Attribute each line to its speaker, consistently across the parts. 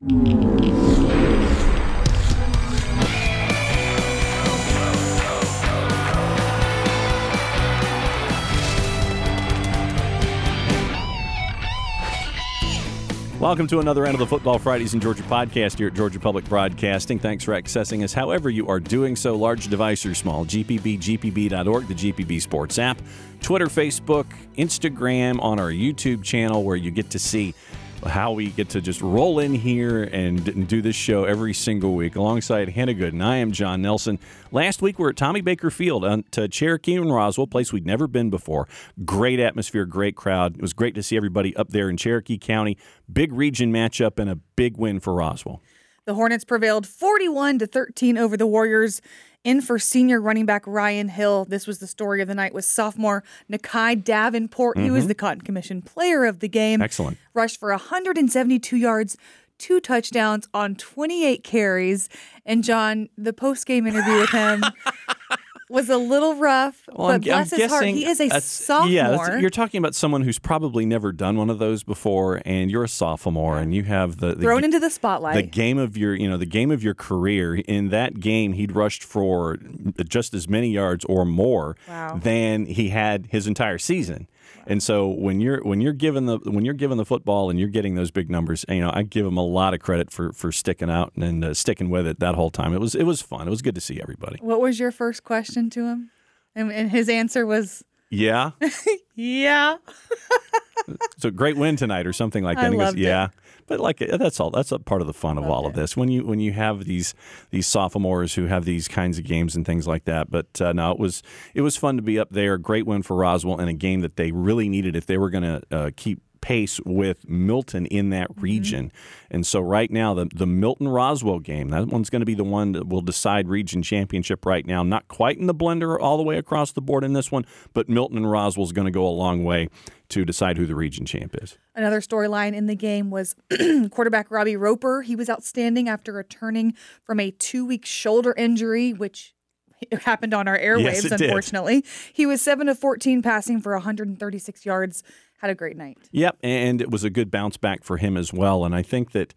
Speaker 1: Welcome to another end of the Football Fridays in Georgia podcast here at Georgia Public Broadcasting. Thanks for accessing us however you are doing so, large device or small. GPB, GPB.org, the GPB Sports app, Twitter, Facebook, Instagram, on our YouTube channel where you get to see how we get to just roll in here and, do this show every single week alongside Hannah Goodin. And I am Jon Nelson. Last week we are at Tommy Baker Field on to Cherokee and Roswell, place we'd never been before. Great atmosphere, great crowd. It was great to see everybody up there in Cherokee County. Big region matchup and a big win for Roswell.
Speaker 2: The Hornets prevailed 41 to 13 over the Warriors. In for senior running back Ryan Hill. This was the story of the night with sophomore Nakai Davenport. Mm-hmm. He was the Cotton Commission player of the game.
Speaker 1: Excellent.
Speaker 2: Rushed for 172 yards, two touchdowns on 28 carries. And Jon, the post game interview with him was a little rough, well, but I'm, bless I'm his heart, he is a, a sophomore.
Speaker 1: Yeah, you're talking about someone who's probably never done one of those before, and you're a sophomore, and you have the, the
Speaker 2: thrown into the spotlight,
Speaker 1: the game of your, you know, the game of your career. In that game, he'd rushed for just as many yards or more
Speaker 2: wow.
Speaker 1: than he had his entire season. And so when you're when you're given the when you're given the football and you're getting those big numbers, you know, I give him a lot of credit for for sticking out and uh, sticking with it that whole time. It was it was fun. It was good to see everybody.
Speaker 2: What was your first question to him? And, and his answer was
Speaker 1: yeah.
Speaker 2: yeah.
Speaker 1: so great win tonight or something like that.
Speaker 2: I
Speaker 1: he
Speaker 2: goes,
Speaker 1: yeah.
Speaker 2: It.
Speaker 1: But like that's all. That's a part of the fun of all of this. When you when you have these these sophomores who have these kinds of games and things like that. But uh, no, it was it was fun to be up there. Great win for Roswell and a game that they really needed if they were going to uh, keep pace with Milton in that mm-hmm. region. Mm-hmm. And so right now the the Milton Roswell game, that one's going to be the one that will decide region championship right now. Not quite in the blender all the way across the board in this one, but Milton and Roswell is going to go a long way to decide who the region champ is.
Speaker 2: Another storyline in the game was quarterback Robbie Roper. He was outstanding after returning from a 2-week shoulder injury which it happened on our airwaves,
Speaker 1: yes,
Speaker 2: unfortunately.
Speaker 1: Did.
Speaker 2: He was 7 of 14 passing for 136 yards had a great night.
Speaker 1: Yep, and it was a good bounce back for him as well. And I think that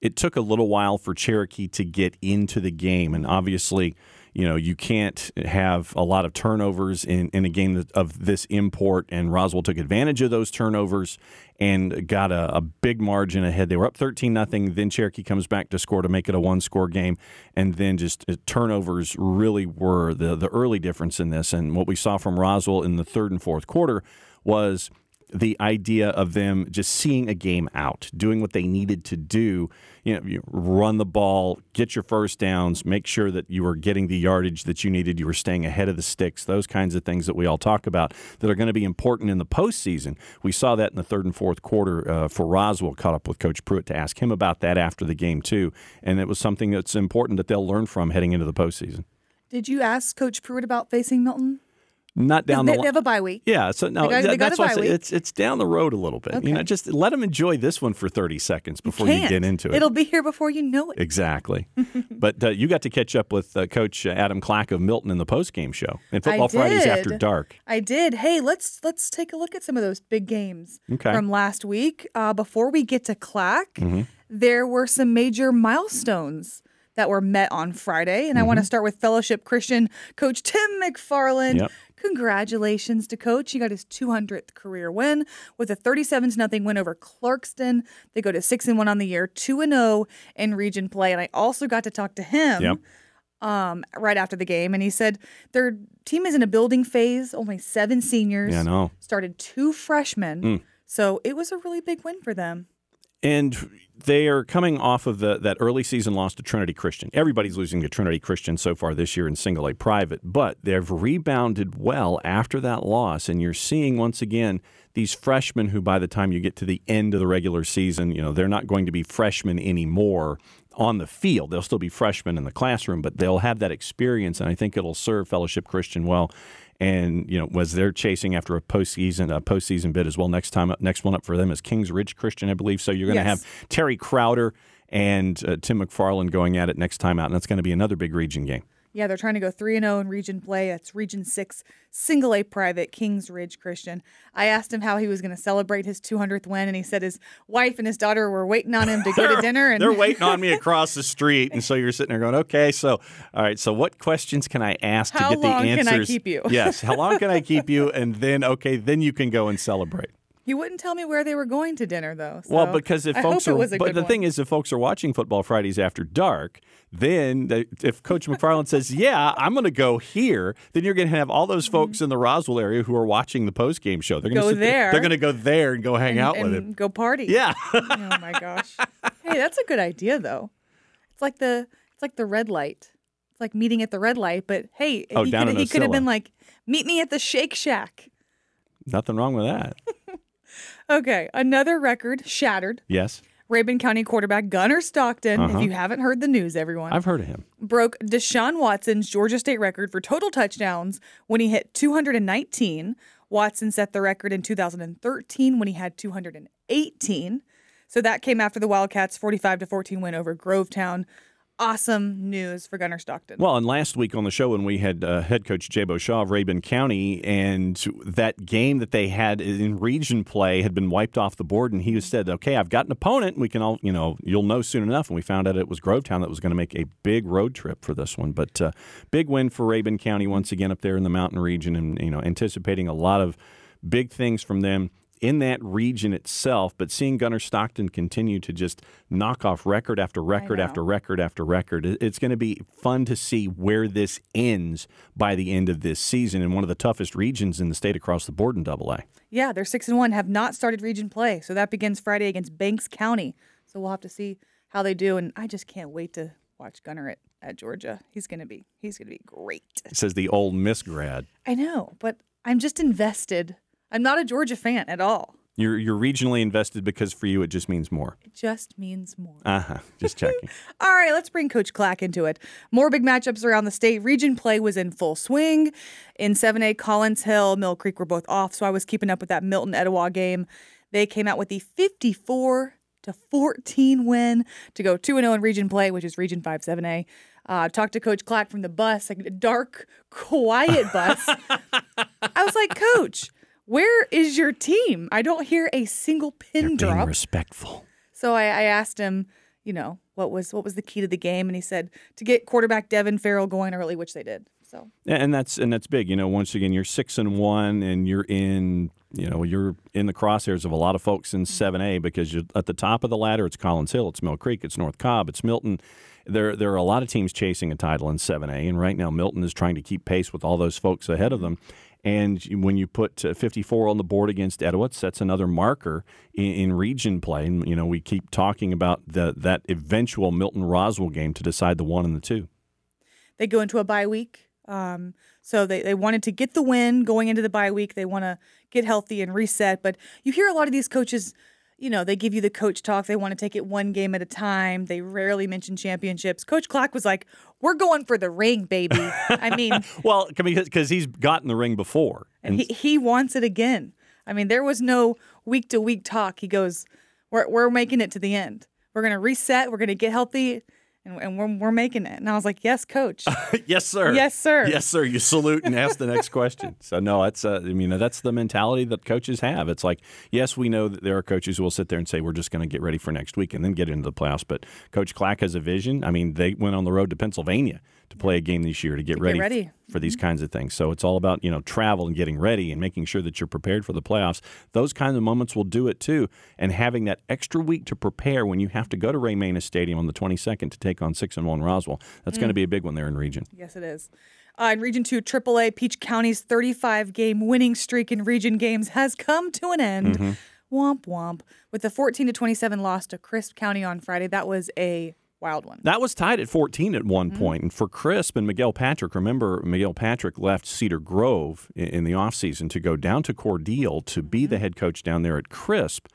Speaker 1: it took a little while for Cherokee to get into the game, and obviously. You know, you can't have a lot of turnovers in, in a game of this import, and Roswell took advantage of those turnovers and got a, a big margin ahead. They were up 13 nothing. Then Cherokee comes back to score to make it a one score game. And then just uh, turnovers really were the, the early difference in this. And what we saw from Roswell in the third and fourth quarter was the idea of them just seeing a game out, doing what they needed to do. You know, you run the ball, get your first downs, make sure that you were getting the yardage that you needed, you were staying ahead of the sticks, those kinds of things that we all talk about that are going to be important in the postseason. We saw that in the third and fourth quarter uh, for Roswell, caught up with Coach Pruitt to ask him about that after the game, too. And it was something that's important that they'll learn from heading into the postseason.
Speaker 2: Did you ask Coach Pruitt about facing Milton?
Speaker 1: Not down
Speaker 2: they,
Speaker 1: the line.
Speaker 2: They have a bye week.
Speaker 1: Yeah, so no,
Speaker 2: they got, they
Speaker 1: that's
Speaker 2: why
Speaker 1: it's it's down the road a little bit.
Speaker 2: Okay.
Speaker 1: You know, just let them enjoy this one for thirty seconds before
Speaker 2: you,
Speaker 1: you, get into it.
Speaker 2: It'll be here before you know it.
Speaker 1: Exactly. but uh, you got to catch up with uh, Coach Adam Clack of Milton in the post game show and Football Fridays after dark.
Speaker 2: I did. Hey, let's let's take a look at some of those big games
Speaker 1: okay.
Speaker 2: from last week. Uh, before we get to Clack,
Speaker 1: mm-hmm.
Speaker 2: there were some major milestones that were met on Friday. And mm-hmm. I want to start with Fellowship Christian coach Tim McFarland.
Speaker 1: Yep.
Speaker 2: Congratulations to Coach. He got his 200th career win with a 37 0 win over Clarkston. They go to 6 and 1 on the year, 2 and 0 in region play. And I also got to talk to him.
Speaker 1: Yep.
Speaker 2: Um, right after the game, and he said their team is in a building phase. Only seven seniors.
Speaker 1: Yeah, no.
Speaker 2: Started two freshmen,
Speaker 1: mm.
Speaker 2: so it was a really big win for them.
Speaker 1: And they are coming off of the, that early season loss to Trinity Christian. Everybody's losing to Trinity Christian so far this year in single A private, but they've rebounded well after that loss. And you're seeing once again these freshmen who, by the time you get to the end of the regular season, you know, they're not going to be freshmen anymore on the field. They'll still be freshmen in the classroom, but they'll have that experience. And I think it'll serve Fellowship Christian well and you know was they're chasing after a postseason a postseason bid as well. Next time, next one up for them is Kings Ridge Christian, I believe. So you're going to
Speaker 2: yes.
Speaker 1: have Terry Crowder and uh, Tim McFarland going at it next time out, and that's going to be another big region game.
Speaker 2: Yeah, they're trying to go 3 0 in region play. It's region 6, single A private, Kings Ridge Christian. I asked him how he was going to celebrate his 200th win, and he said his wife and his daughter were waiting on him to go to dinner. And
Speaker 1: they're waiting on me across the street. And so you're sitting there going, okay, so, all right, so what questions can I ask
Speaker 2: how
Speaker 1: to get the answers?
Speaker 2: How long can I keep you?
Speaker 1: yes, how long can I keep you? And then, okay, then you can go and celebrate.
Speaker 2: He wouldn't tell me where they were going to dinner, though. So
Speaker 1: well, because if
Speaker 2: I
Speaker 1: folks
Speaker 2: are,
Speaker 1: but the
Speaker 2: one.
Speaker 1: thing is, if folks are watching Football Fridays after dark, then they, if Coach McFarland says, "Yeah, I'm going to go here," then you're going to have all those folks mm-hmm. in the Roswell area who are watching the post game show. They're
Speaker 2: going to
Speaker 1: go
Speaker 2: there.
Speaker 1: They're going to go there and go hang
Speaker 2: and,
Speaker 1: out
Speaker 2: and
Speaker 1: with him.
Speaker 2: Go party.
Speaker 1: Yeah.
Speaker 2: oh my gosh. Hey, that's a good idea, though. It's like the it's like the red light. It's like meeting at the red light, but hey,
Speaker 1: oh,
Speaker 2: he
Speaker 1: down
Speaker 2: could
Speaker 1: he
Speaker 2: could have been like, "Meet me at the Shake Shack."
Speaker 1: Nothing wrong with that.
Speaker 2: Okay, another record shattered.
Speaker 1: Yes.
Speaker 2: Rabun County quarterback Gunner Stockton, uh-huh. if you haven't heard the news, everyone.
Speaker 1: I've heard of him.
Speaker 2: Broke Deshaun Watson's Georgia State record for total touchdowns when he hit 219. Watson set the record in 2013 when he had 218. So that came after the Wildcats' 45 to 14 win over Grovetown awesome news for Gunner Stockton.
Speaker 1: Well, and last week on the show when we had uh, head coach Jabo Shaw of Rabun County, and that game that they had in region play had been wiped off the board, and he said, "Okay, I've got an opponent. We can all, you know, you'll know soon enough." And we found out it was Grovetown that was going to make a big road trip for this one, but uh, big win for Rabun County once again up there in the mountain region, and you know, anticipating a lot of big things from them in that region itself, but seeing Gunner Stockton continue to just knock off record after record after record after record, it's going to be fun to see where this ends by the end of this season in one of the toughest regions in the state across the board in Double A.
Speaker 2: Yeah, they're six and one, have not started region play, so that begins Friday against Banks County. So we'll have to see how they do, and I just can't wait to watch Gunner at, at Georgia. He's gonna be he's gonna be great.
Speaker 1: Says the Ole Miss grad.
Speaker 2: I know, but I'm just invested I'm not a Georgia fan at all.
Speaker 1: You're you're regionally invested because for you it just means more.
Speaker 2: It just means more.
Speaker 1: Uh huh. Just checking.
Speaker 2: All right, let's bring Coach Clack into it. More big matchups around the state. Region play was in full swing. In 7A, Collins Hill, Mill Creek were both off, so I was keeping up with that Milton Etowah game. They came out with the 54 to 14 win to go 2 0 in region play, which is Region 5 7A. Uh, talked to Coach Clack from the bus, like a dark, quiet bus. I was like, Coach, where is your team? I don't hear a single pin
Speaker 1: They're
Speaker 2: drop.
Speaker 1: Being respectful.
Speaker 2: So I, I asked him, you know, what was what was the key to the game, and he said to get quarterback Devin Farrell going early, which they did. So
Speaker 1: and that's and that's big. You know, once again, you're six and one, and you're in. You know, you're in the crosshairs of a lot of folks in 7A because you're at the top of the ladder. It's Collins Hill, it's Mill Creek, it's North Cobb, it's Milton. There, there are a lot of teams chasing a title in 7A, and right now Milton is trying to keep pace with all those folks ahead of them. And when you put uh, 54 on the board against Etowah, that's another marker in, in, region play. And, you know, we keep talking about the, that eventual Milton Roswell game to decide the one and the two.
Speaker 2: They go into a bye week. Um, so they, they wanted to get the win going into the bye week. They want to get healthy and reset. But you hear a lot of these coaches – you know, they give you the coach talk. They want to take it one game at a time. They rarely mention championships. Coach Clack was like, "We're going for the ring, baby." I mean,
Speaker 1: well, because he's gotten the ring before,
Speaker 2: and he he wants it again. I mean, there was no week to week talk. He goes, "We're we're making it to the end. We're gonna reset. We're gonna get healthy." And, and we're, we're making it. And I was like, yes, coach.
Speaker 1: yes, sir.
Speaker 2: Yes, sir.
Speaker 1: Yes, sir. You salute and ask the next question. So no, that's uh, I mean that's the mentality that coaches have. It's like yes, we know that there are coaches who will sit there and say we're just going to get ready for next week and then get into the playoffs. But Coach Clack has a vision. I mean, they went on the road to Pennsylvania to play a game this year to get
Speaker 2: to
Speaker 1: ready,
Speaker 2: get ready.
Speaker 1: For these mm-hmm. kinds of things. So it's all about, you know, travel and getting ready and making sure that you're prepared for the playoffs. Those kinds of moments will do it too. And having that extra week to prepare when you have to go to Ray Manis Stadium on the 22nd to take on 6 and 1 Roswell. That's mm. going to be a big one there in region.
Speaker 2: Yes, it is. Uh, in Region 2, AAA, Peach County's 35 game winning streak in region games has come to an end. Mm-hmm. Womp womp. With a 14 to 27 loss to Crisp County on Friday, that was a wild one.
Speaker 1: That was tied at 14 at one mm-hmm. point. And for Crisp and Miguel Patrick, remember Miguel Patrick left Cedar Grove in, in the offseason to go down to Cordele to mm-hmm. be the head coach down there at Crisp.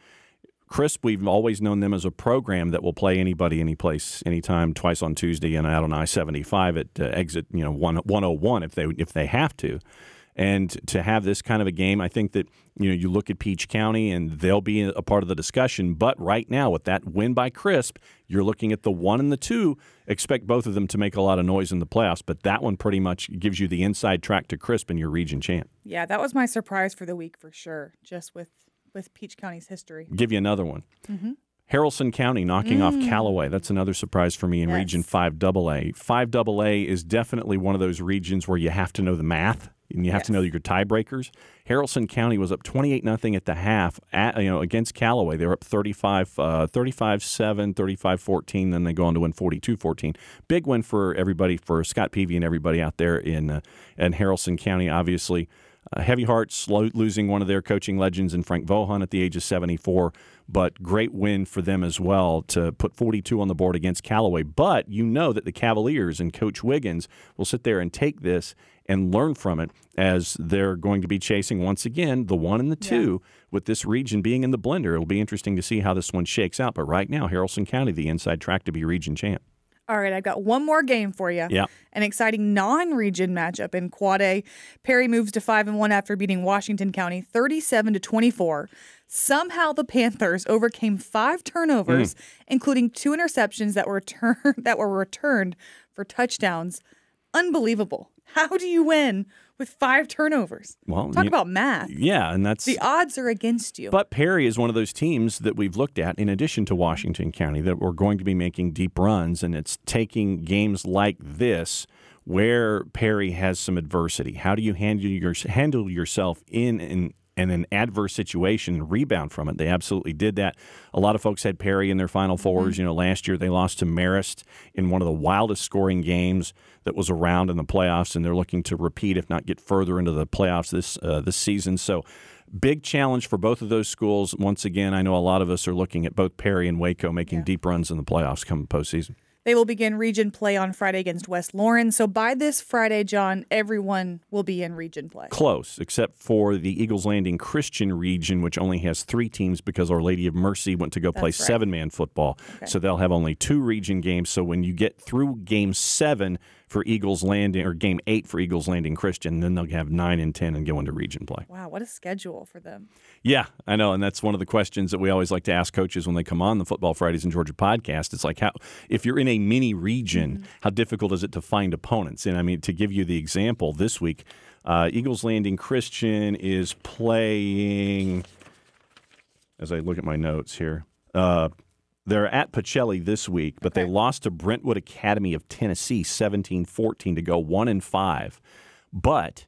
Speaker 1: Crisp, we've always known them as a program that will play anybody, any place, anytime, twice on Tuesday and out on I seventy five at uh, exit, you know, one one hundred oh one if they if they have to And to have this kind of a game, I think that you know you look at Peach County and they'll be a part of the discussion. But right now, with that win by Crisp, you're looking at the one and the two. Expect both of them to make a lot of noise in the playoffs. But that one pretty much gives you the inside track to Crisp and your region champ.
Speaker 2: Yeah, that was my surprise for the week for sure. Just with with Peach County's history.
Speaker 1: Give you another one. Mm-hmm. Haralson County knocking mm. off Callaway. That's another surprise for me in yes. Region 5 AA. 5 AA is definitely one of those regions where you have to know the math and you have yes. to know your tiebreakers. Haralson County was up 28 nothing at the half at, you know against Callaway. They were up 35 uh, 35 7, 35 14 then they go on to win 42-14. Big win for everybody for Scott Peavy and everybody out there in uh, in Haralson County obviously. Uh, heavy hearts losing one of their coaching legends in Frank Vohan at the age of 74, but great win for them as well to put 42 on the board against Callaway. But you know that the Cavaliers and Coach Wiggins will sit there and take this and learn from it as they're going to be chasing once again the one and the two yeah. with this region being in the blender. It'll be interesting to see how this one shakes out. But right now, Haralson County, the inside track to be region champ.
Speaker 2: All right, I've got one more game for you.
Speaker 1: Yeah.
Speaker 2: An exciting non-region matchup in Quad A. Perry moves to 5 and 1 after beating Washington County 37 to 24. Somehow the Panthers overcame 5 turnovers, mm. including two interceptions that were turned that were returned for touchdowns. Unbelievable. How do you win with five turnovers? Well, talk you, about math.
Speaker 1: Yeah, and that's
Speaker 2: the odds are against you.
Speaker 1: But Perry is one of those teams that we've looked at in addition to Washington County that we're going to be making deep runs, and it's taking games like this where Perry has some adversity. How do you handle your handle yourself in an and an adverse situation and rebound from it. They absolutely did that. A lot of folks had Perry in their Final 4s mm-hmm. You know, last year they lost to Marist in one of the wildest scoring games that was around in the playoffs, and they're looking to repeat, if not get further into the playoffs this uh, this season. So. Big challenge for both of those schools. Once again, I know a lot of us are looking at both Perry and Waco making yeah. deep runs in the playoffs coming postseason.
Speaker 2: They will begin region play on Friday against West Lauren. So by this Friday, Jon, everyone will be in region play.
Speaker 1: Close, except for the Eagles Landing Christian region, which only has three teams because Our Lady of Mercy went to go That's play right. seven man football. Okay. So they'll have only two region games. So when you get through game seven, for Eagles Landing or game eight for Eagles Landing Christian. Then they'll have nine and 10 and go into region play.
Speaker 2: Wow, what a schedule for them.
Speaker 1: Yeah, I know. And that's one of the questions that we always like to ask coaches when they come on the Football Fridays in Georgia podcast. It's like, how, if you're in a mini region, mm-hmm. how difficult is it to find opponents? And I mean, to give you the example this week, uh, Eagles Landing Christian is playing, as I look at my notes here, uh, they're at Pacelli this week, but okay. they lost to Brentwood Academy of Tennessee 17-14 to go 1 and 5. But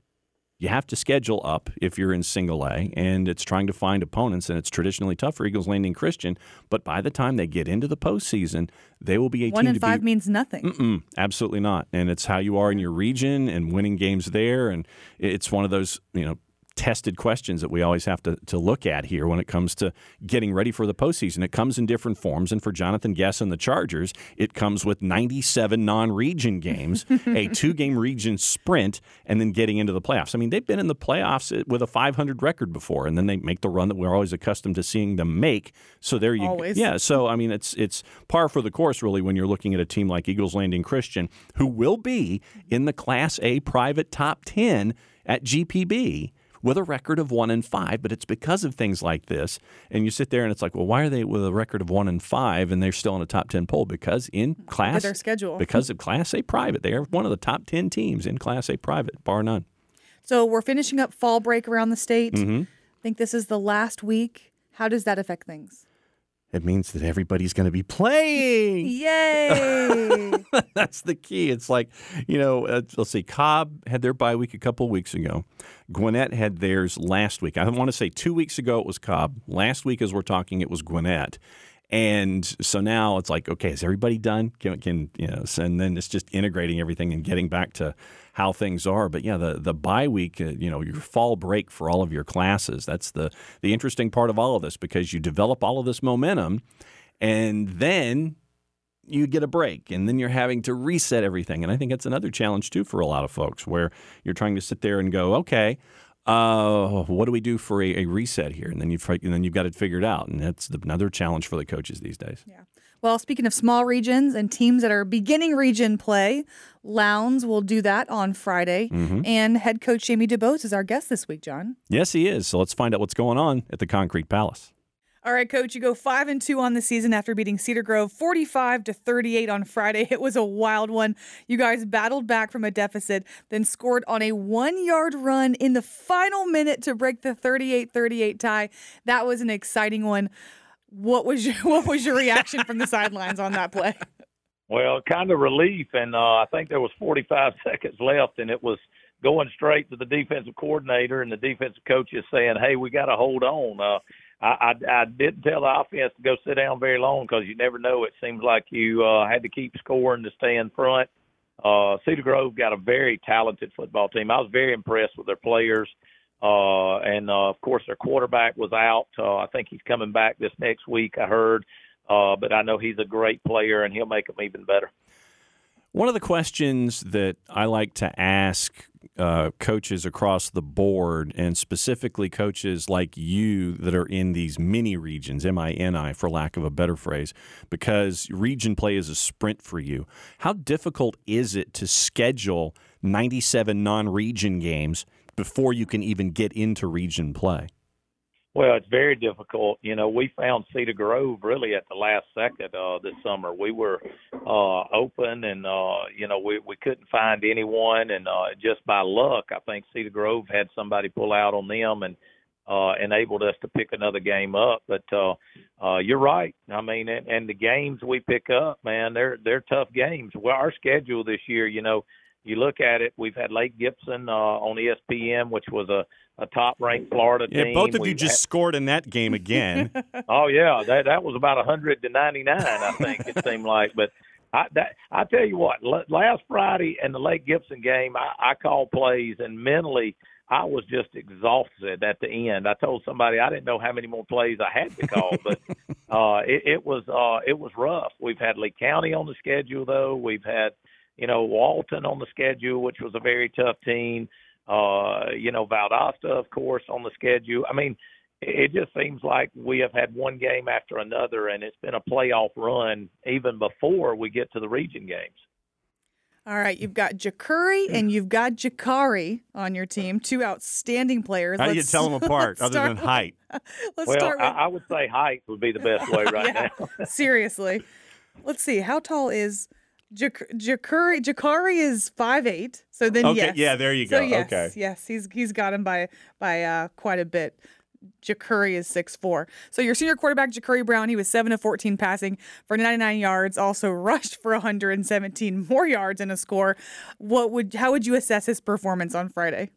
Speaker 1: you have to schedule up if you're in single A, and it's trying to find opponents, and it's traditionally tough for Eagles Landing Christian. But by the time they get into the postseason, they will be a
Speaker 2: one and five
Speaker 1: be,
Speaker 2: means nothing.
Speaker 1: Mm-mm, absolutely not, and it's how you are in your region and winning games there, and it's one of those you know tested questions that we always have to, to look at here when it comes to getting ready for the postseason. It comes in different forms, and for Jonathan Guess and the Chargers, it comes with 97 non region games, a two game region sprint, and then getting into the playoffs. I mean, they've been in the playoffs eh, with a 500 record before, and then they make the run that we're always accustomed to seeing them make. So there you
Speaker 2: always.
Speaker 1: go. Yeah, so I mean, it's, it's par for the course, really, when you're looking at a team like Eagles Landing Christian, who will be in the Class A private top 10 at GPB with a record of one and five, but it's because of things like this. And you sit there and it's like, well, why are they with a record of one and five and they're still in a top ten poll? Because in class
Speaker 2: their schedule.
Speaker 1: Because of Class A private. They are one of the top ten teams in Class A private, bar none.
Speaker 2: So we're finishing up fall break around the state. Mm-hmm. I think this is the last week. How does that affect things?
Speaker 1: It means that everybody's going to be playing.
Speaker 2: Yay!
Speaker 1: That's the key. It's like, you know, uh, let's see, Cobb had their bye week a couple weeks ago. Gwinnett had theirs last week. I want to say two weeks ago it was Cobb. Last week, as we're talking, it was Gwinnett. And so now it's like, okay, is everybody done? Can, can you know? And then it's just integrating everything and getting back to how things are. But yeah, the the bye week, uh, you know, your fall break for all of your classes. That's the the interesting part of all of this because you develop all of this momentum, and then you get a break and then you're having to reset everything. And I think that's another challenge too for a lot of folks where you're trying to sit there and go, okay, uh, what do we do for a, a reset here? And then you've and then you've got it figured out, and that's another challenge for the coaches these days.
Speaker 2: Yeah. Well, speaking of small regions and teams that are beginning region play, Lowndes will do that on Friday. Mm-hmm. And head coach Jamey DuBose is our guest this week, Jon.
Speaker 1: Yes, he is. So let's find out what's going on at the Concrete Palace.
Speaker 2: All right, coach, you go 5 and 2 on the season after beating Cedar Grove 45 to 38 on Friday. It was a wild one. You guys battled back from a deficit, then scored on a 1-yard run in the final minute to break the 38-38 tie. That was an exciting one. What was your what was your reaction from the sidelines on that play?
Speaker 3: Well, kind of relief and uh, I think there was 45 seconds left and it was going straight to the defensive coordinator and the defensive coaches saying, "Hey, we got to hold on." Uh, I, I, I didn't tell the offense to go sit down very long because you never know. It seems like you uh, had to keep scoring to stay in front. Uh, Cedar Grove got a very talented football team. I was very impressed with their players. Uh, and uh, of course, their quarterback was out. Uh, I think he's coming back this next week. I heard, uh, but I know he's a great player, and he'll make them even better.
Speaker 1: One of the questions that I like to ask uh, coaches across the board, and specifically coaches like you that are in these mini regions, M I N I, for lack of a better phrase, because region play is a sprint for you. How difficult is it to schedule 97 non region games before you can even get into region play?
Speaker 3: Well, it's very difficult. You know, we found Cedar Grove really at the last second uh, this summer. We were uh, open, and uh, you know, we we couldn't find anyone, and uh, just by luck, I think Cedar Grove had somebody pull out on them and uh, enabled us to pick another game up. But uh, uh, you're right. I mean, and, and the games we pick up, man, they're they're tough games. Well, our schedule this year, you know, you look at it, we've had Lake Gibson uh, on ESPN, which was a a top ranked Florida
Speaker 1: yeah,
Speaker 3: team.
Speaker 1: both of you just had, scored in that game again.
Speaker 3: oh yeah, that that was about a hundred to ninety nine, I think it seemed like. But I that, I tell you what, last Friday in the Lake Gibson game, I, I called plays and mentally I was just exhausted at the end. I told somebody I didn't know how many more plays I had to call, but uh, it, it was uh, it was rough. We've had Lee County on the schedule though. We've had you know Walton on the schedule, which was a very tough team. Uh, you know, Valdosta, of course, on the schedule. I mean, it just seems like we have had one game after another, and it's been a playoff run even before we get to the region games.
Speaker 2: All right, you've got Jacurri and you've got Jakari on your team, two outstanding players.
Speaker 1: How do you tell them apart other than height?
Speaker 2: let's
Speaker 3: well,
Speaker 2: start with...
Speaker 3: I, I, would say height would be the best way right
Speaker 2: yeah,
Speaker 3: now.
Speaker 2: seriously. Let's see. How tall is Jakari, Jakari is five eight. So then
Speaker 1: okay,
Speaker 2: yes.
Speaker 1: yeah, there you go.
Speaker 2: So yes,
Speaker 1: okay.
Speaker 2: Yes, he's he's got him by by uh, quite a bit. Jacurri is six four. So your senior quarterback, Jacurri Brown, he was 7 of 14 passing for 99 yards, also rushed for 117 more yards and a score. What would how would you assess his performance on Friday?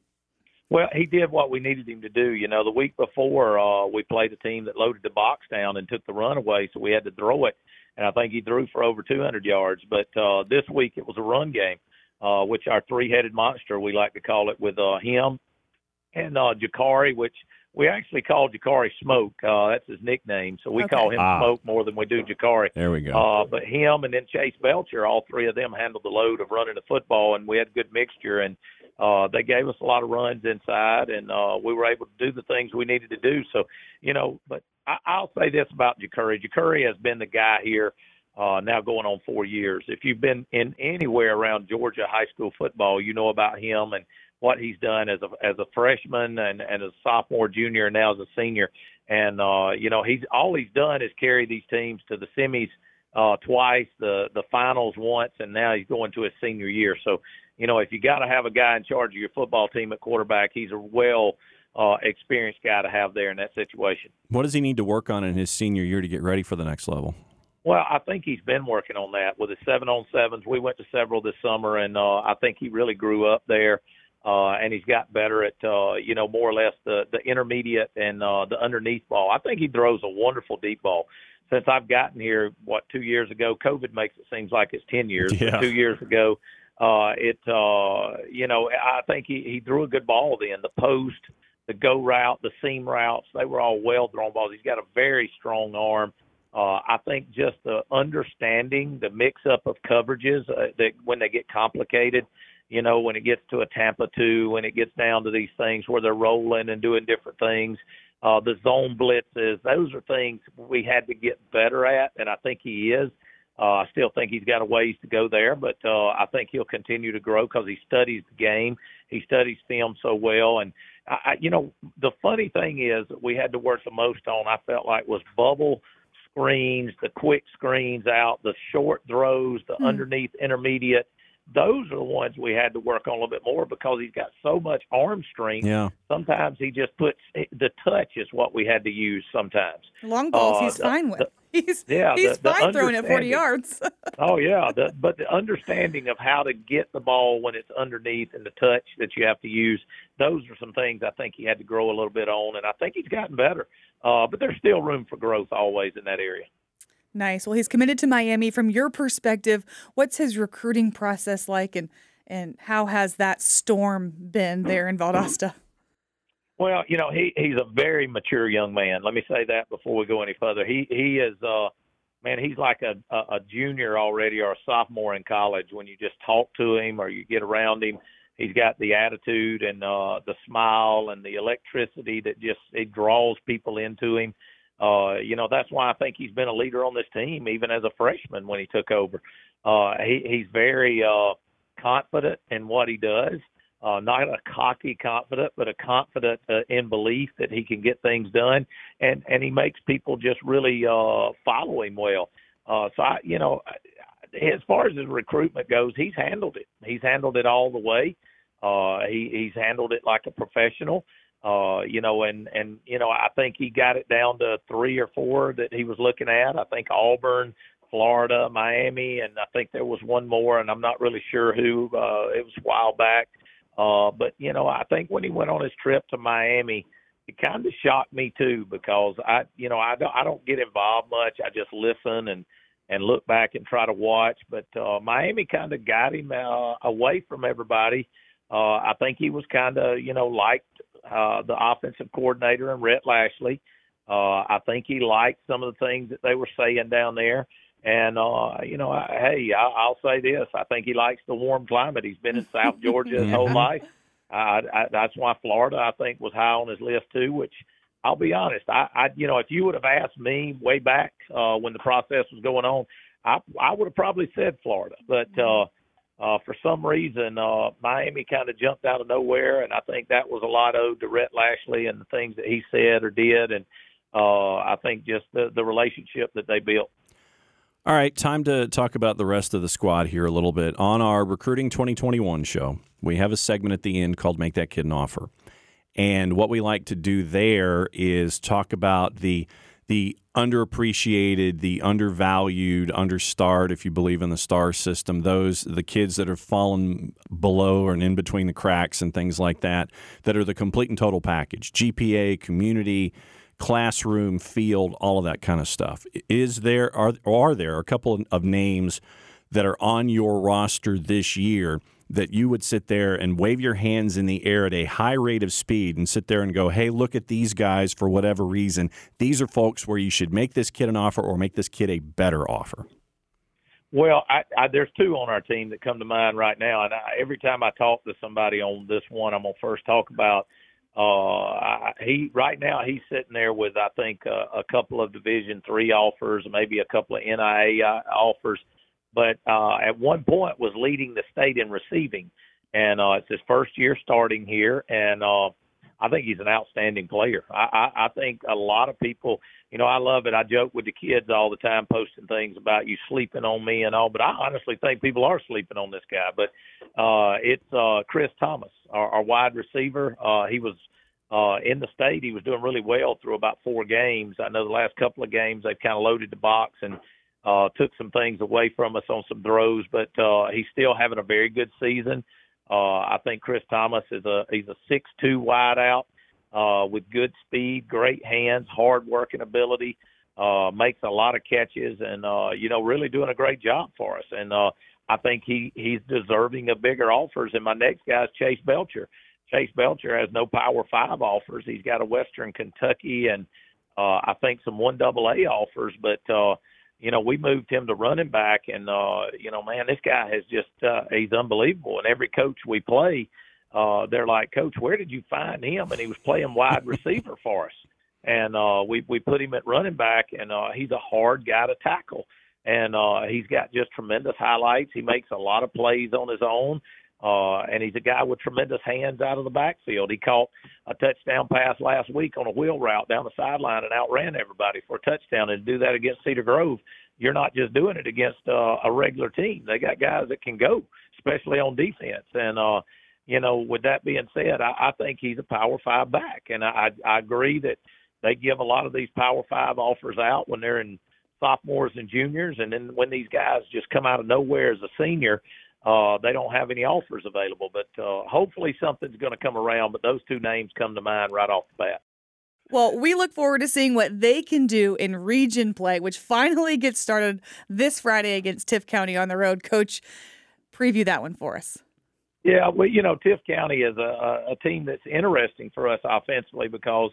Speaker 3: Well, he did what we needed him to do. You know, the week before uh, we played a team that loaded the box down and took the run away, so we had to throw it and I think he threw for over 200 yards. But uh, this week it was a run game, uh, which our three-headed monster we like to call it with uh, him and uh, Jakari, which we actually call Jakari Smoke. Uh, that's his nickname, so we okay. call him ah. Smoke more than we do Jakari.
Speaker 1: There we go.
Speaker 3: Uh, but him and then Chase Belcher, all three of them handled the load of running the football, and we had a good mixture. And uh, they gave us a lot of runs inside, and uh, we were able to do the things we needed to do. So, you know, but I, I'll say this about Jacurri. Jacurri has been the guy here uh, now going on four years. If you've been in anywhere around Georgia high school football, you know about him and what he's done as a as a freshman and, and as a sophomore, junior, and now as a senior. And uh, you know, he's all he's done is carry these teams to the semis uh, twice, the the finals once, and now he's going to his senior year. So, you know, if you got to have a guy in charge of your football team at quarterback, he's a well uh, experienced guy to have there in that situation.
Speaker 1: What does he need to work on in his senior year to get ready for the next level?
Speaker 3: Well, I think he's been working on that with his seven on sevens. We went to several this summer, and uh, I think he really grew up there. Uh, and he's got better at, uh, you know, more or less the, the intermediate and uh, the underneath ball. I think he throws a wonderful deep ball. Since I've gotten here, what two years ago? COVID makes it seems like it's ten years.
Speaker 1: Yeah.
Speaker 3: two years ago, uh, it, uh, you know, I think he he threw a good ball then. The post, the go route, the seam routes, they were all well thrown balls. He's got a very strong arm. Uh, I think just the understanding the mix up of coverages uh, that when they get complicated, you know, when it gets to a Tampa two, when it gets down to these things where they're rolling and doing different things, uh, the zone blitzes, those are things we had to get better at, and I think he is. Uh, I still think he's got a ways to go there, but uh, I think he'll continue to grow because he studies the game. He studies film so well, and I, you know, the funny thing is that we had to work the most on. I felt like was bubble screens, the quick screens out, the short throws, the hmm. underneath intermediate. Those are the ones we had to work on a little bit more because he's got so much arm strength.
Speaker 1: Yeah.
Speaker 3: Sometimes he just puts the touch is what we had to use sometimes.
Speaker 2: Long balls, uh, he's the, fine with. The, He's yeah, he's the, fine the throwing it 40 yards.
Speaker 3: oh yeah, the, but the understanding of how to get the ball when it's underneath and the touch that you have to use, those are some things I think he had to grow a little bit on, and I think he's gotten better. Uh, but there's still room for growth always in that area.
Speaker 2: Nice. Well, he's committed to Miami. From your perspective, what's his recruiting process like, and and how has that storm been there in Valdosta?
Speaker 3: Well, you know, he he's a very mature young man. Let me say that before we go any further. He he is uh man, he's like a a, junior already or a sophomore in college when you just talk to him or you get around him. He's got the attitude and uh the smile and the electricity that just it draws people into him. Uh, you know, that's why I think he's been a leader on this team, even as a freshman when he took over. Uh, he, he's very uh, confident in what he does uh, not a cocky confident, but a confident uh, in belief that he can get things done, and and he makes people just really uh, follow him well. Uh, so I, you know, as far as his recruitment goes, he's handled it. He's handled it all the way. Uh, he he's handled it like a professional. You know, and and you know, I think he got it down to three or four that he was looking at. I think Auburn, Florida, Miami, and I think there was one more, and I'm not really sure who. Uh, it was a while back. Uh, but you know, I think when he went on his trip to Miami, it kind of shocked me too because I, you know, I don't I don't get involved much. I just listen and and look back and try to watch. But uh, Miami kind of got him uh, away from everybody. Uh, I think he was kind of you know liked uh, the offensive coordinator and Rhett Lashlee. Uh, I think he liked some of the things that they were saying down there. And uh, you know, I, hey, I, I'll say this: I think he likes the warm climate. He's been in South Georgia his whole life. I, I, that's why Florida, I think, was high on his list too. Which I'll be honest, I, I you know, if you would have asked me way back uh, when the process was going on, I, I would have probably said Florida. But uh, uh, for some reason, uh, Miami kind of jumped out of nowhere, and I think that was a lot owed to Rhett Lashlee and the things that he said or did, and uh, I think just the the relationship that they built.
Speaker 1: All right, time to talk about the rest of the squad here a little bit. On our Recruiting 2021 show, we have a segment at the end called Make That Kid an Offer. And what we like to do there is talk about the the underappreciated, the undervalued, understarred, if you believe in the star system, those the kids that have fallen below and in between the cracks and things like that, that are the complete and total package. GPA, community, classroom, field, all of that kind of stuff. Is there are are there a couple of names that are on your roster this year that you would sit there and wave your hands in the air at a high rate of speed and sit there and go, "Hey, look at these guys for whatever reason. These are folks where you should make this kid an offer or make this kid a better offer."
Speaker 3: Well, I, I, there's two on our team that come to mind right now, and I, every time I talk to somebody on this one, I'm gonna first talk about uh, he right now he's sitting there with I think uh, a couple of Division three offers, maybe a couple of NAIA offers, but uh, at one point was leading the state in receiving, and uh, it's his first year starting here, and uh, I think he's an outstanding player. I, I, I think a lot of people, you know, I love it. I joke with the kids all the time, posting things about you sleeping on me and all, but I honestly think people are sleeping on this guy. But uh, it's uh, Chris Thomas, our, our wide receiver. Uh, he was uh, in the state. He was doing really well through about four games. I know the last couple of games they've kind of loaded the box and uh, took some things away from us on some throws, but uh, he's still having a very good season. Uh, I think Chris Thomas is a he's a six two wide out uh, with good speed, great hands, hard working ability, uh, makes a lot of catches, and uh, you know really doing a great job for us. And uh, I think he he's deserving of bigger offers. And my next guy is Chase Belcher. Chase Belcher has no Power Five offers. He's got a Western Kentucky and uh, I think some one double A offers, but uh, you know, we moved him to running back, and uh, you know, man, this guy has just uh, he's unbelievable. And every coach we play, uh, they're like, Coach, where did you find him? And he was playing wide receiver for us, and uh, we we put him at running back, and uh, he's a hard guy to tackle. and uh, he's got just tremendous highlights. He makes a lot of plays on his own. Uh, and he's a guy with tremendous hands out of the backfield. He caught a touchdown pass last week on a wheel route down the sideline and outran everybody for a touchdown. And to do that against Cedar Grove, you're not just doing it against uh, a regular team. They got guys that can go, especially on defense. And uh, you know, with that being said, I, I think he's a Power Five back, and I, I agree that they give a lot of these Power Five offers out when they're in sophomores and juniors, and then when these guys just come out of nowhere as a senior, uh, they don't have any offers available. But uh, hopefully something's going to come around. But those two names come to mind right off the bat.
Speaker 2: Well, we look forward to seeing what they can do in region play, which finally gets started this Friday against Tift County on the road. Coach, preview that one for us.
Speaker 3: Yeah, well, you know, Tift County is a, a team that's interesting for us offensively because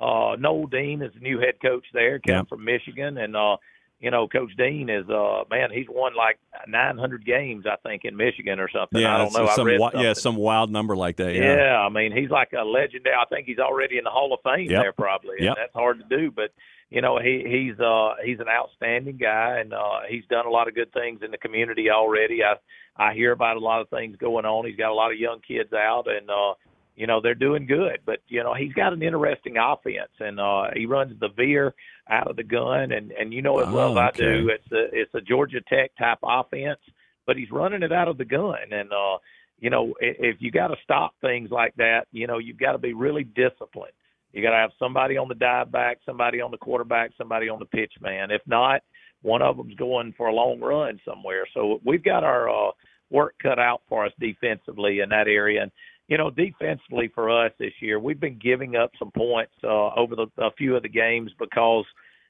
Speaker 3: uh, Noel Dean is the new head coach there, came yeah. from Michigan, and uh, you know, Coach Dean is uh man, he's won like 900 games, I think, in Michigan or something.
Speaker 1: Yeah,
Speaker 3: I don't know.
Speaker 1: Some,
Speaker 3: I
Speaker 1: wi- yeah, some wild number like that.
Speaker 3: Yeah. yeah, I mean, he's like a legendary. I think he's already in the Hall of Fame yep. there, probably.
Speaker 1: Yep.
Speaker 3: that's hard to do, but you know, he he's uh he's an outstanding guy, and uh he's done a lot of good things in the community already. I I hear about a lot of things going on. He's got a lot of young kids out, and uh you know they're doing good. But you know he's got an interesting offense, and uh, he runs the veer out of the gun, and and you know as well
Speaker 1: oh,
Speaker 3: as I do, it's a it's a Georgia Tech type offense, but he's running it out of the gun, and uh, you know if, if you got to stop things like that, you know you've got to be really disciplined. You got to have somebody on the dive back, somebody on the quarterback, somebody on the pitch man. If not, one of them's going for a long run somewhere. So we've got our uh, work cut out for us defensively in that area. And you know, defensively for us this year, we've been giving up some points uh, over the, a few of the games because,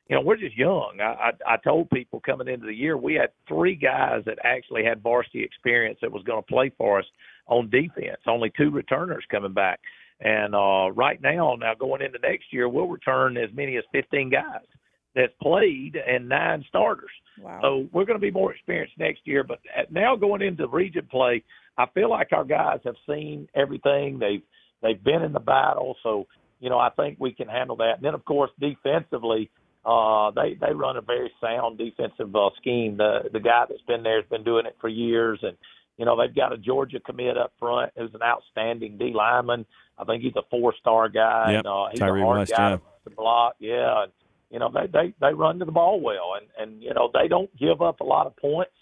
Speaker 3: you know, we're just young. I, I, I told people coming into the year we had three guys that actually had varsity experience that was going to play for us on defense. Only two returners coming back, and uh, right now, now going into next year, we'll return as many as 15 guys that's played and nine starters.
Speaker 2: Wow.
Speaker 3: So we're going to be more experienced next year. But now going into region play, I feel like our guys have seen everything. They've they've been in the battle, so you know I think we can handle that. And then of course defensively, uh, they they run a very sound defensive uh, scheme. The the guy that's been there has been doing it for years, and you know they've got a Georgia commit up front who's an outstanding D lineman. I think he's a four star guy.
Speaker 1: Yep.
Speaker 3: And, uh, he's
Speaker 1: Tyree
Speaker 3: a hard
Speaker 1: West,
Speaker 3: guy
Speaker 1: yeah.
Speaker 3: to block. Yeah, and, you know they they they run to the ball well, and and you know they don't give up a lot of points.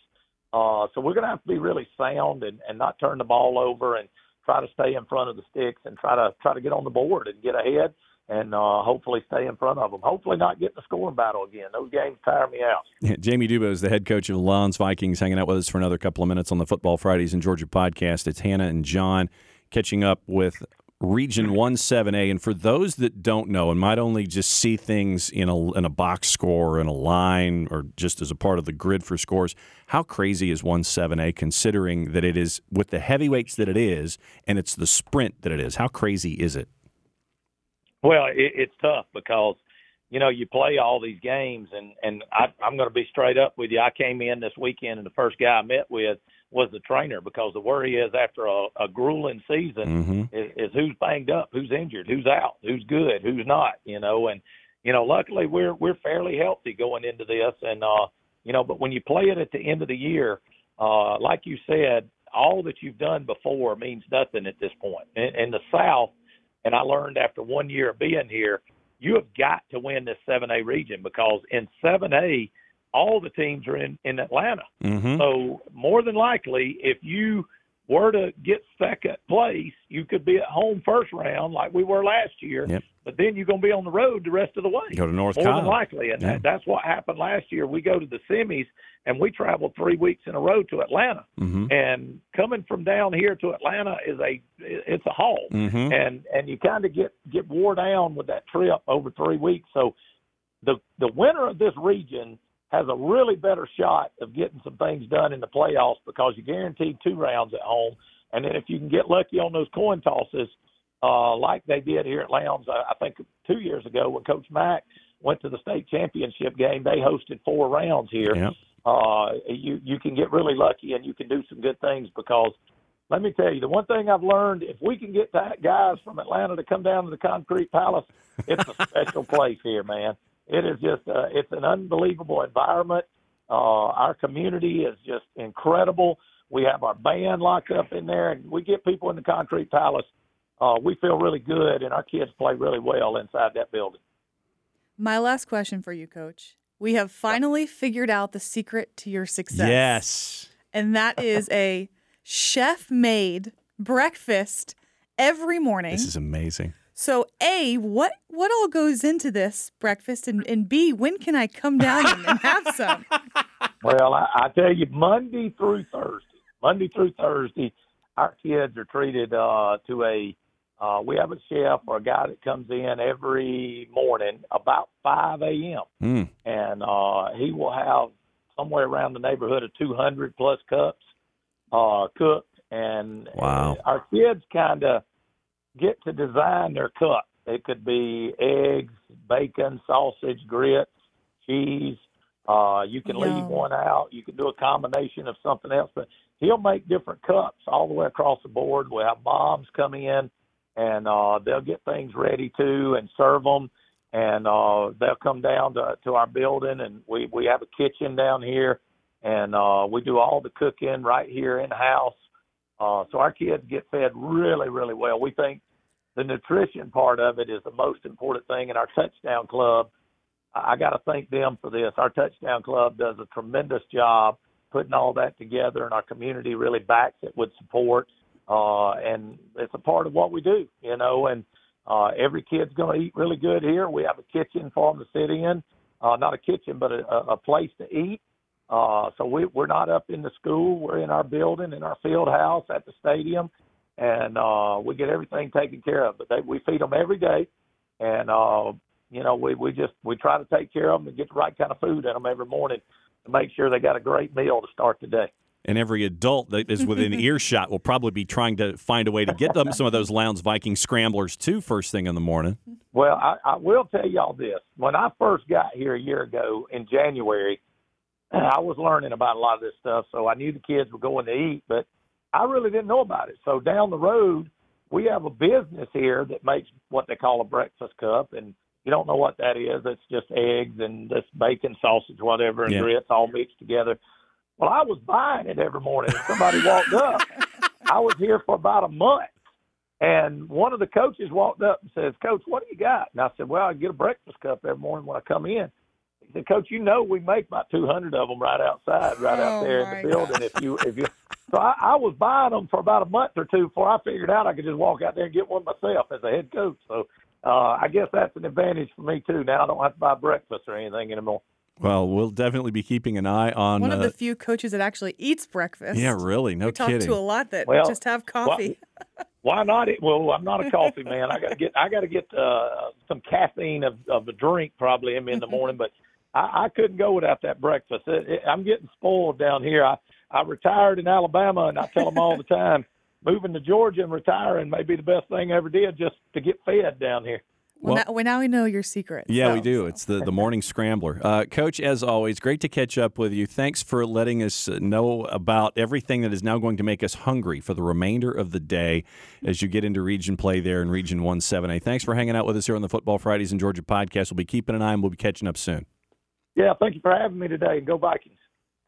Speaker 3: Uh, so we're going to have to be really sound and, and not turn the ball over and try to stay in front of the sticks and try to try to get on the board and get ahead and uh, hopefully stay in front of them. Hopefully not get in the scoring battle again. Those games tire me out.
Speaker 1: Yeah, Jamey DuBose is the head coach of the Lowndes Vikings, hanging out with us for another couple of minutes on the Football Fridays in Georgia podcast. It's Hannah and Jon catching up with Region 17A. And for those that don't know and might only just see things in a, in a box score, in a line, or just as a part of the grid for scores, how crazy is 17A considering that it is with the heavyweights that it is and it's the sprint that it is? How crazy is it?
Speaker 3: Well, it, it's tough because you know you play all these games, and and I, I'm going to be straight up with you. I came in this weekend, and the first guy I met with was the trainer because the worry is after a, a grueling season
Speaker 1: mm-hmm.
Speaker 3: is, is who's banged up, who's injured, who's out, who's good, who's not. You know, and you know, luckily we're we're fairly healthy going into this, and uh, you know, but when you play it at the end of the year, uh, like you said, all that you've done before means nothing at this point. In, in the South, and I learned after one year of being here, you have got to win this 7A region because in 7A all the teams are in in Atlanta.
Speaker 1: Mm-hmm.
Speaker 3: So more than likely, if you were to get second place, you could be at home first round like we were last year.
Speaker 1: Yep.
Speaker 3: But then you're going to be on the road the rest of the way.
Speaker 1: Go to North
Speaker 3: More
Speaker 1: Cobb.
Speaker 3: than likely, and
Speaker 1: Yeah.
Speaker 3: that, that's what happened last year. We go to the semis, and we traveled three weeks in a row to Atlanta.
Speaker 1: Mm-hmm.
Speaker 3: And coming from down here to Atlanta is a it's a haul,
Speaker 1: Mm-hmm.
Speaker 3: and and you kind of get get wore down with that trip over three weeks. So the the winner of this region has a really better shot of getting some things done in the playoffs because you're guaranteed two rounds at home. And then if you can get lucky on those coin tosses, uh, like they did here at Lowndes, I, I think two years ago when Coach Mack went to the state championship game, they hosted four rounds here.
Speaker 1: Yep.
Speaker 3: Uh, you you can get really lucky and you can do some good things because let me tell you, the one thing I've learned, if we can get that guys from Atlanta to come down to the Concrete Palace, it's a special place here, man. It is just, uh, it's an unbelievable environment. Uh, our community is just incredible. We have our band locked up in there, and we get people in the Concrete Palace. Uh, we feel really good, and our kids play really well inside that building.
Speaker 2: My last question for you, Coach. We have finally figured out the secret to your success.
Speaker 1: Yes.
Speaker 2: And that is a chef made breakfast every morning.
Speaker 1: This is amazing.
Speaker 2: So, A, what what all goes into this breakfast? And, and B, when can I come down and, and have some?
Speaker 3: Well, I, I tell you, Monday through Thursday, Monday through Thursday, our kids are treated uh, to a uh, we have a chef or a guy that comes in every morning about 5 a.m.
Speaker 1: Mm.
Speaker 3: and uh, he will have somewhere around the neighborhood of 200 plus cups uh, cooked. And
Speaker 1: wow.
Speaker 3: our kids kind of get to design their cup. It could be eggs, bacon, sausage, grits, cheese. Uh, you can Yum. leave one out. You can do a combination of something else, but he'll make different cups all the way across the board. We'll have moms come in and uh, they'll get things ready too and serve them. And uh, they'll come down to, to our building, and we, we have a kitchen down here, and uh, we do all the cooking right here in house. Uh, so our kids get fed really, really well. We think the nutrition part of it is the most important thing in our touchdown club. I got to thank them for this. Our touchdown club does a tremendous job putting all that together, and our community really backs it with support uh, and it's a part of what we do, you know. And uh, every kid's going to eat really good here. We have a kitchen for them to sit in, uh, not a kitchen, but a, a place to eat. Uh, so we, we're not up in the school. We're in our building, in our field house at the stadium, and uh, we get everything taken care of. But they, we feed them every day, and uh, you know we we just we try to take care of them and get the right kind of food in them every morning to make sure they got a great meal to start the day
Speaker 1: and every adult that is within earshot will probably be trying to find a way to get them some of those Lowndes Viking scramblers too first thing in the morning.
Speaker 3: Well, I, I will tell y'all this. When I first got here a year ago in January, I was learning about a lot of this stuff, so I knew the kids were going to eat, but I really didn't know about it. So down the road, we have a business here that makes what they call a breakfast cup, and you don't know what that is. It's just eggs and this bacon, sausage, whatever, and yeah. grits all mixed together. Well, I was buying it every morning. Somebody walked up. I was here for about a month. And one of the coaches walked up and says, Coach, what do you got? And I said, Well, I get a breakfast cup every morning when I come in. He said, Coach, you know we make about 200 of them right outside, right oh out there in the building. If you, if you, so I, I was buying them for about a month or two before I figured out I could just walk out there and get one myself as a head coach. So uh, I guess that's an advantage for me too. Now I don't have to buy breakfast or anything anymore.
Speaker 1: Well, we'll definitely be keeping an eye on
Speaker 2: one of uh, the few coaches that actually eats breakfast.
Speaker 1: Yeah, really, no
Speaker 2: we
Speaker 1: kidding.
Speaker 2: talk to a lot that well, just have coffee.
Speaker 3: why not? Well, I'm not a coffee man. I got to get I got to get uh, some caffeine of, of a drink probably in me in the morning, but I, I couldn't go without that breakfast. It, it, I'm getting spoiled down here. I I retired in Alabama, and I tell them all the time, moving to Georgia and retiring may be the best thing I ever did just to get fed down here.
Speaker 2: Well, well, now, well, now we know your secret.
Speaker 1: Yeah,
Speaker 2: so.
Speaker 1: we do. It's the, the morning scrambler. Uh, Coach, as always, great to catch up with you. Thanks for letting us know about everything that is now going to make us hungry for the remainder of the day as you get into region play there in Region 1 7A. Thanks for hanging out with us here on the Football Fridays in Georgia podcast. We'll be keeping an eye and we'll be catching up soon.
Speaker 3: Yeah, thank you for having me today. And go Vikings.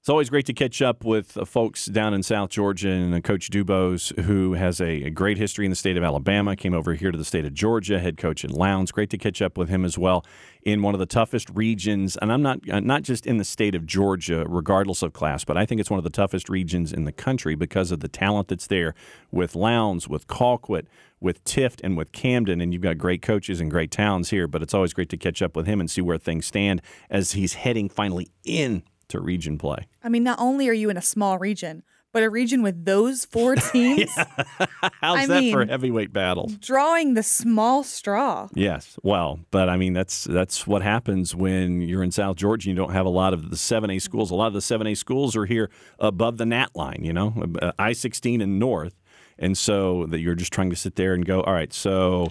Speaker 1: It's always great to catch up with uh, folks down in South Georgia and uh, Coach DuBose, who has a, great history in the state of Alabama, came over here to the state of Georgia, head coach in Lowndes. Great to catch up with him as well in one of the toughest regions, and I'm not uh, not just in the state of Georgia, regardless of class, but I think it's one of the toughest regions in the country because of the talent that's there with Lowndes, with Colquitt, with Tift, and with Camden. And you've got great coaches and great towns here, but it's always great to catch up with him and see where things stand as he's heading finally in to region play.
Speaker 2: I mean, not only are you in a small region, but a region with those four teams.
Speaker 1: How's I that mean, for a heavyweight battle?
Speaker 2: Drawing the small straw.
Speaker 1: Yes. Well, but I mean that's that's what happens when you're in South Georgia. You don't have a lot of the 7A schools. A lot of the 7A schools are here above the Gnat line. You know, uh, I-16 and north, and so that you're just trying to sit there and go, all right, so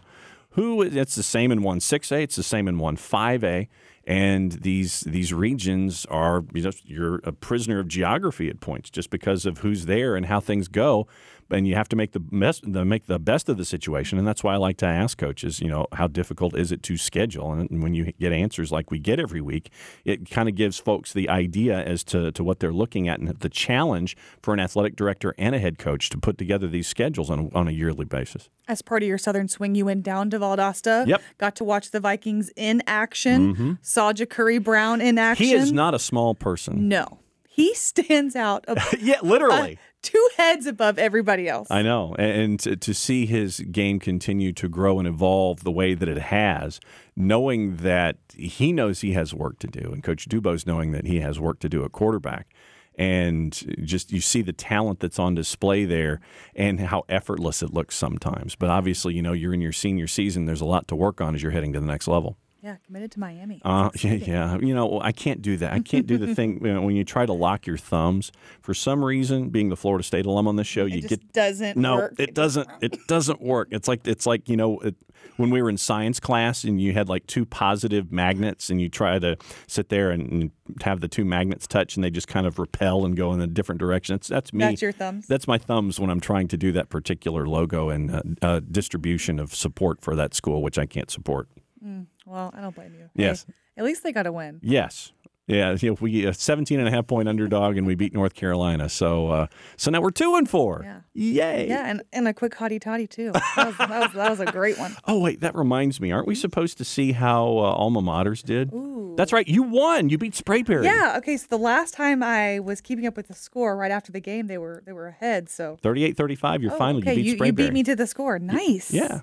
Speaker 1: who? It's the same in one 6A. It's the same in one 5A and these these regions are you know, you're a prisoner of geography at points just because of who's there and how things go and you have to make the best the, make the best of the situation. And that's why I like to ask coaches you know how difficult is it to schedule? And when you get answers like we get every week it kind of gives folks the idea as to, to what they're looking at and the challenge for an athletic director and a head coach to put together these schedules on a, on a yearly basis.
Speaker 2: As part of your southern swing you went down to Valdosta.
Speaker 1: Yep.
Speaker 2: Got to watch the Vikings in action. Mm-hmm. saw Jacurri Brown in action
Speaker 1: he is not a small person.
Speaker 2: No. He stands out.
Speaker 1: yeah, literally.
Speaker 2: Two heads above everybody else.
Speaker 1: I know. And to, to, see his game continue to grow and evolve the way that it has, knowing that he knows he has work to do, and Coach DuBose knowing that he has work to do at quarterback. And just you see the talent that's on display there and how effortless it looks sometimes. But obviously, you know, you're in your senior season. There's a lot to work on as you're heading to the next level.
Speaker 2: Yeah, committed to Miami.
Speaker 1: Uh, yeah, yeah. You know, I can't do that. I can't do the thing you know, when you try to lock your thumbs. For some reason, being the Florida State alum on this show,
Speaker 2: it
Speaker 1: you
Speaker 2: get
Speaker 1: doesn't.
Speaker 2: No,
Speaker 1: work. it doesn't. It doesn't work. It's like it's like you know. It, when we were in science class and you had like two positive magnets and you try to sit there and, and, have the two magnets touch and they just kind of repel and go in a different direction. That's that's me.
Speaker 2: That's your thumbs.
Speaker 1: That's my thumbs when I'm trying to do that particular logo and uh, uh, distribution of support for that school, which I can't support.
Speaker 2: Mm. Well, I don't blame you.
Speaker 1: Yes.
Speaker 2: Hey, at least they got a win.
Speaker 1: Yes. Yeah, you know, we a 17 and a half point underdog and we beat North Carolina. So uh, so now we're 2 and 4.
Speaker 2: Yeah.
Speaker 1: Yay.
Speaker 2: Yeah, and, and a quick Hotty Toddy too. That was, that was, that was a great one.
Speaker 1: Oh, wait, that reminds me. Aren't we supposed to see how uh, alma maters did?
Speaker 2: Ooh.
Speaker 1: That's right. You won. You beat Sprayberry.
Speaker 2: Yeah, okay, so the last time I was keeping up with the score right after the game, they were they were ahead, so
Speaker 1: 38-35, you're
Speaker 2: oh,
Speaker 1: finally
Speaker 2: okay.
Speaker 1: you beat Sprayberry.
Speaker 2: you beat me to the score. Nice.
Speaker 1: Yeah.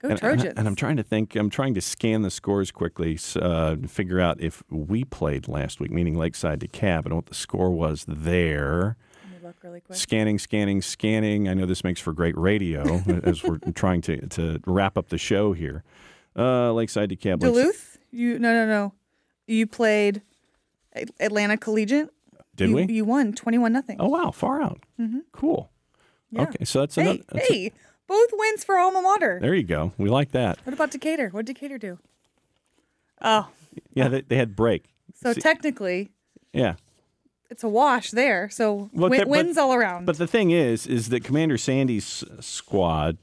Speaker 2: Go
Speaker 1: and,
Speaker 2: Trojans.
Speaker 1: And, and, I'm trying to think, I'm trying to scan the scores quickly, uh, to figure out if we played last week, meaning Lakeside DeKalb, and what the score was there.
Speaker 2: Really
Speaker 1: scanning, scanning, scanning. I know this makes for great radio as we're trying to, to wrap up the show here. Uh, Lakeside DeKalb.
Speaker 2: Duluth? You no no no. You played Atlanta Collegiate.
Speaker 1: Did
Speaker 2: you,
Speaker 1: we?
Speaker 2: You won twenty one nothing.
Speaker 1: Oh wow, far out.
Speaker 2: Mm-hmm.
Speaker 1: Cool.
Speaker 2: Yeah.
Speaker 1: Okay, so that's
Speaker 2: hey,
Speaker 1: another. That's
Speaker 2: hey, a, both wins for alma mater.
Speaker 1: There you go. We like that.
Speaker 2: What about Decatur? What did Decatur do? Oh.
Speaker 1: Yeah, they, they had break.
Speaker 2: So See, technically.
Speaker 1: Yeah.
Speaker 2: It's a wash there. So well, win, wins
Speaker 1: but,
Speaker 2: all around.
Speaker 1: But the thing is, is that Commander Sandy's squad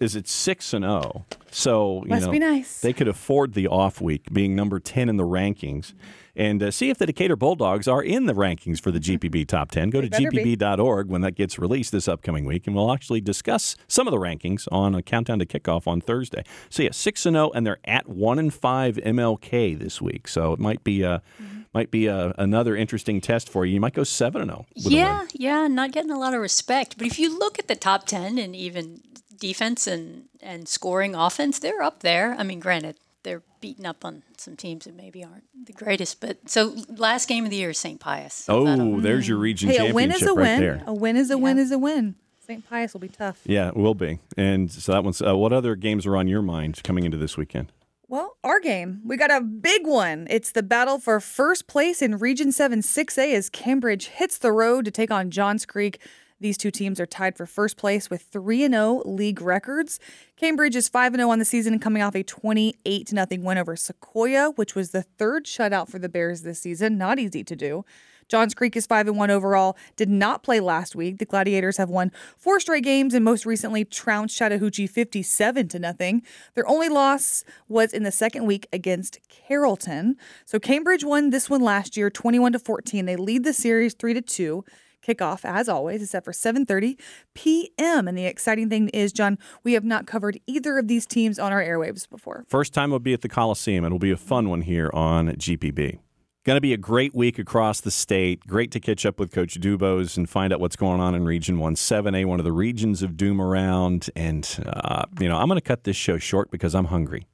Speaker 1: is at six and zero. Oh. So you
Speaker 2: Must
Speaker 1: know
Speaker 2: be nice.
Speaker 1: they could afford the off week, being number ten in the rankings. And uh, see if the Decatur Bulldogs are in the rankings for the GPB Top 10. Go to gpb.org when that gets released this upcoming week, and we'll actually discuss some of the rankings on a countdown to kickoff on Thursday. So yeah, six and zero, and they're at one and five MLK this week. So it might be a mm-hmm. might be a, another interesting test for you. You might go seven and zero.
Speaker 4: Yeah, yeah, not getting a lot of respect. But if you look at the top ten and even defense and and scoring offense, they're up there. I mean, granted they're beating up on some teams that maybe aren't the greatest. But so last game of the year is St. Pius.
Speaker 1: Oh, there's your region
Speaker 2: hey,
Speaker 1: championship
Speaker 2: a win is a
Speaker 1: right
Speaker 2: win.
Speaker 1: there.
Speaker 2: A win is a yeah. win is a win. St. Pius will be tough.
Speaker 1: Yeah, it will be. And so that one's. Uh, what other games are on your mind coming into this weekend?
Speaker 2: Well, our game. We got a big one. It's the battle for first place in Region 7 6A as Cambridge hits the road to take on Johns Creek. These two teams are tied for first place with 3 0 league records. Cambridge is 5 0 on the season, and coming off a 28 0 win over Sequoyah, which was the third shutout for the Bears this season. Not easy to do. Johns Creek is 5 1 overall, did not play last week. The Gladiators have won four straight games and most recently trounced Chattahoochee 57 to nothing. Their only loss was in the second week against Carrollton. So Cambridge won this one last year 21 to 14. They lead the series 3 to 2 kickoff as always is except for 7:30 p.m. and the exciting thing is John we have not covered either of these teams on our airwaves before.
Speaker 1: First time will be at the Coliseum. It'll be a fun one here on GPB. Going to be a great week across the state. Great to catch up with Coach DuBose and find out what's going on in Region 17A, one of the regions of doom around. And, uh, you know, I'm going to cut this show short because I'm hungry.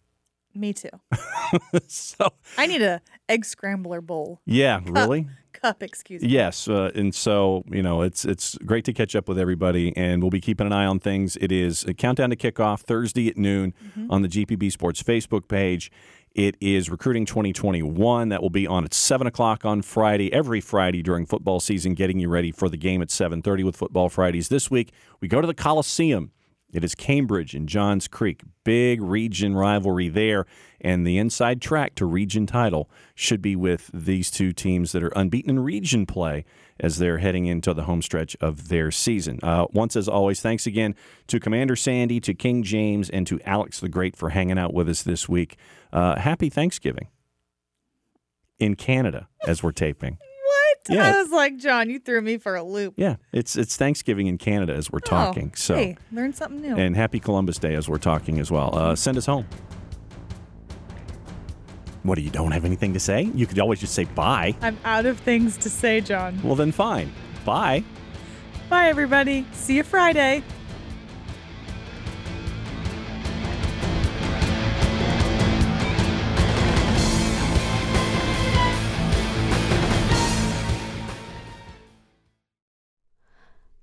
Speaker 2: Me too.
Speaker 1: so
Speaker 2: I need a egg scrambler bowl.
Speaker 1: Yeah,
Speaker 2: cup,
Speaker 1: really?
Speaker 2: Cup, excuse me.
Speaker 1: Yes, uh, and so you know it's it's great to catch up with everybody, and we'll be keeping an eye on things. It is a countdown to kickoff Thursday at noon mm-hmm. on the GPB Sports Facebook page. It is recruiting 2021 that will be on at seven o'clock on Friday, every Friday during football season, getting you ready for the game at 7:30 with Football Fridays. This week we go to the Coliseum It is Cambridge and Johns Creek. Big region rivalry there. And the inside track to region title should be with these two teams that are unbeaten in region play as they're heading into the home stretch of their season. Uh, once, as always, thanks again to Commander Sandy, to King James, and to Alex the Great for hanging out with us this week. Uh, happy Thanksgiving in Canada as we're taping.
Speaker 2: Yeah. I was like, John, you threw me for a loop.
Speaker 1: Yeah, it's it's Thanksgiving in Canada as we're oh, talking.
Speaker 2: Oh,
Speaker 1: so
Speaker 2: hey, learn something new.
Speaker 1: And happy Columbus Day as we're talking as well. Uh, send us home. What do you don't have anything to say? You could always just say bye.
Speaker 2: I'm out of things to say, John.
Speaker 1: Well, then fine. Bye.
Speaker 2: Bye, everybody. See you Friday.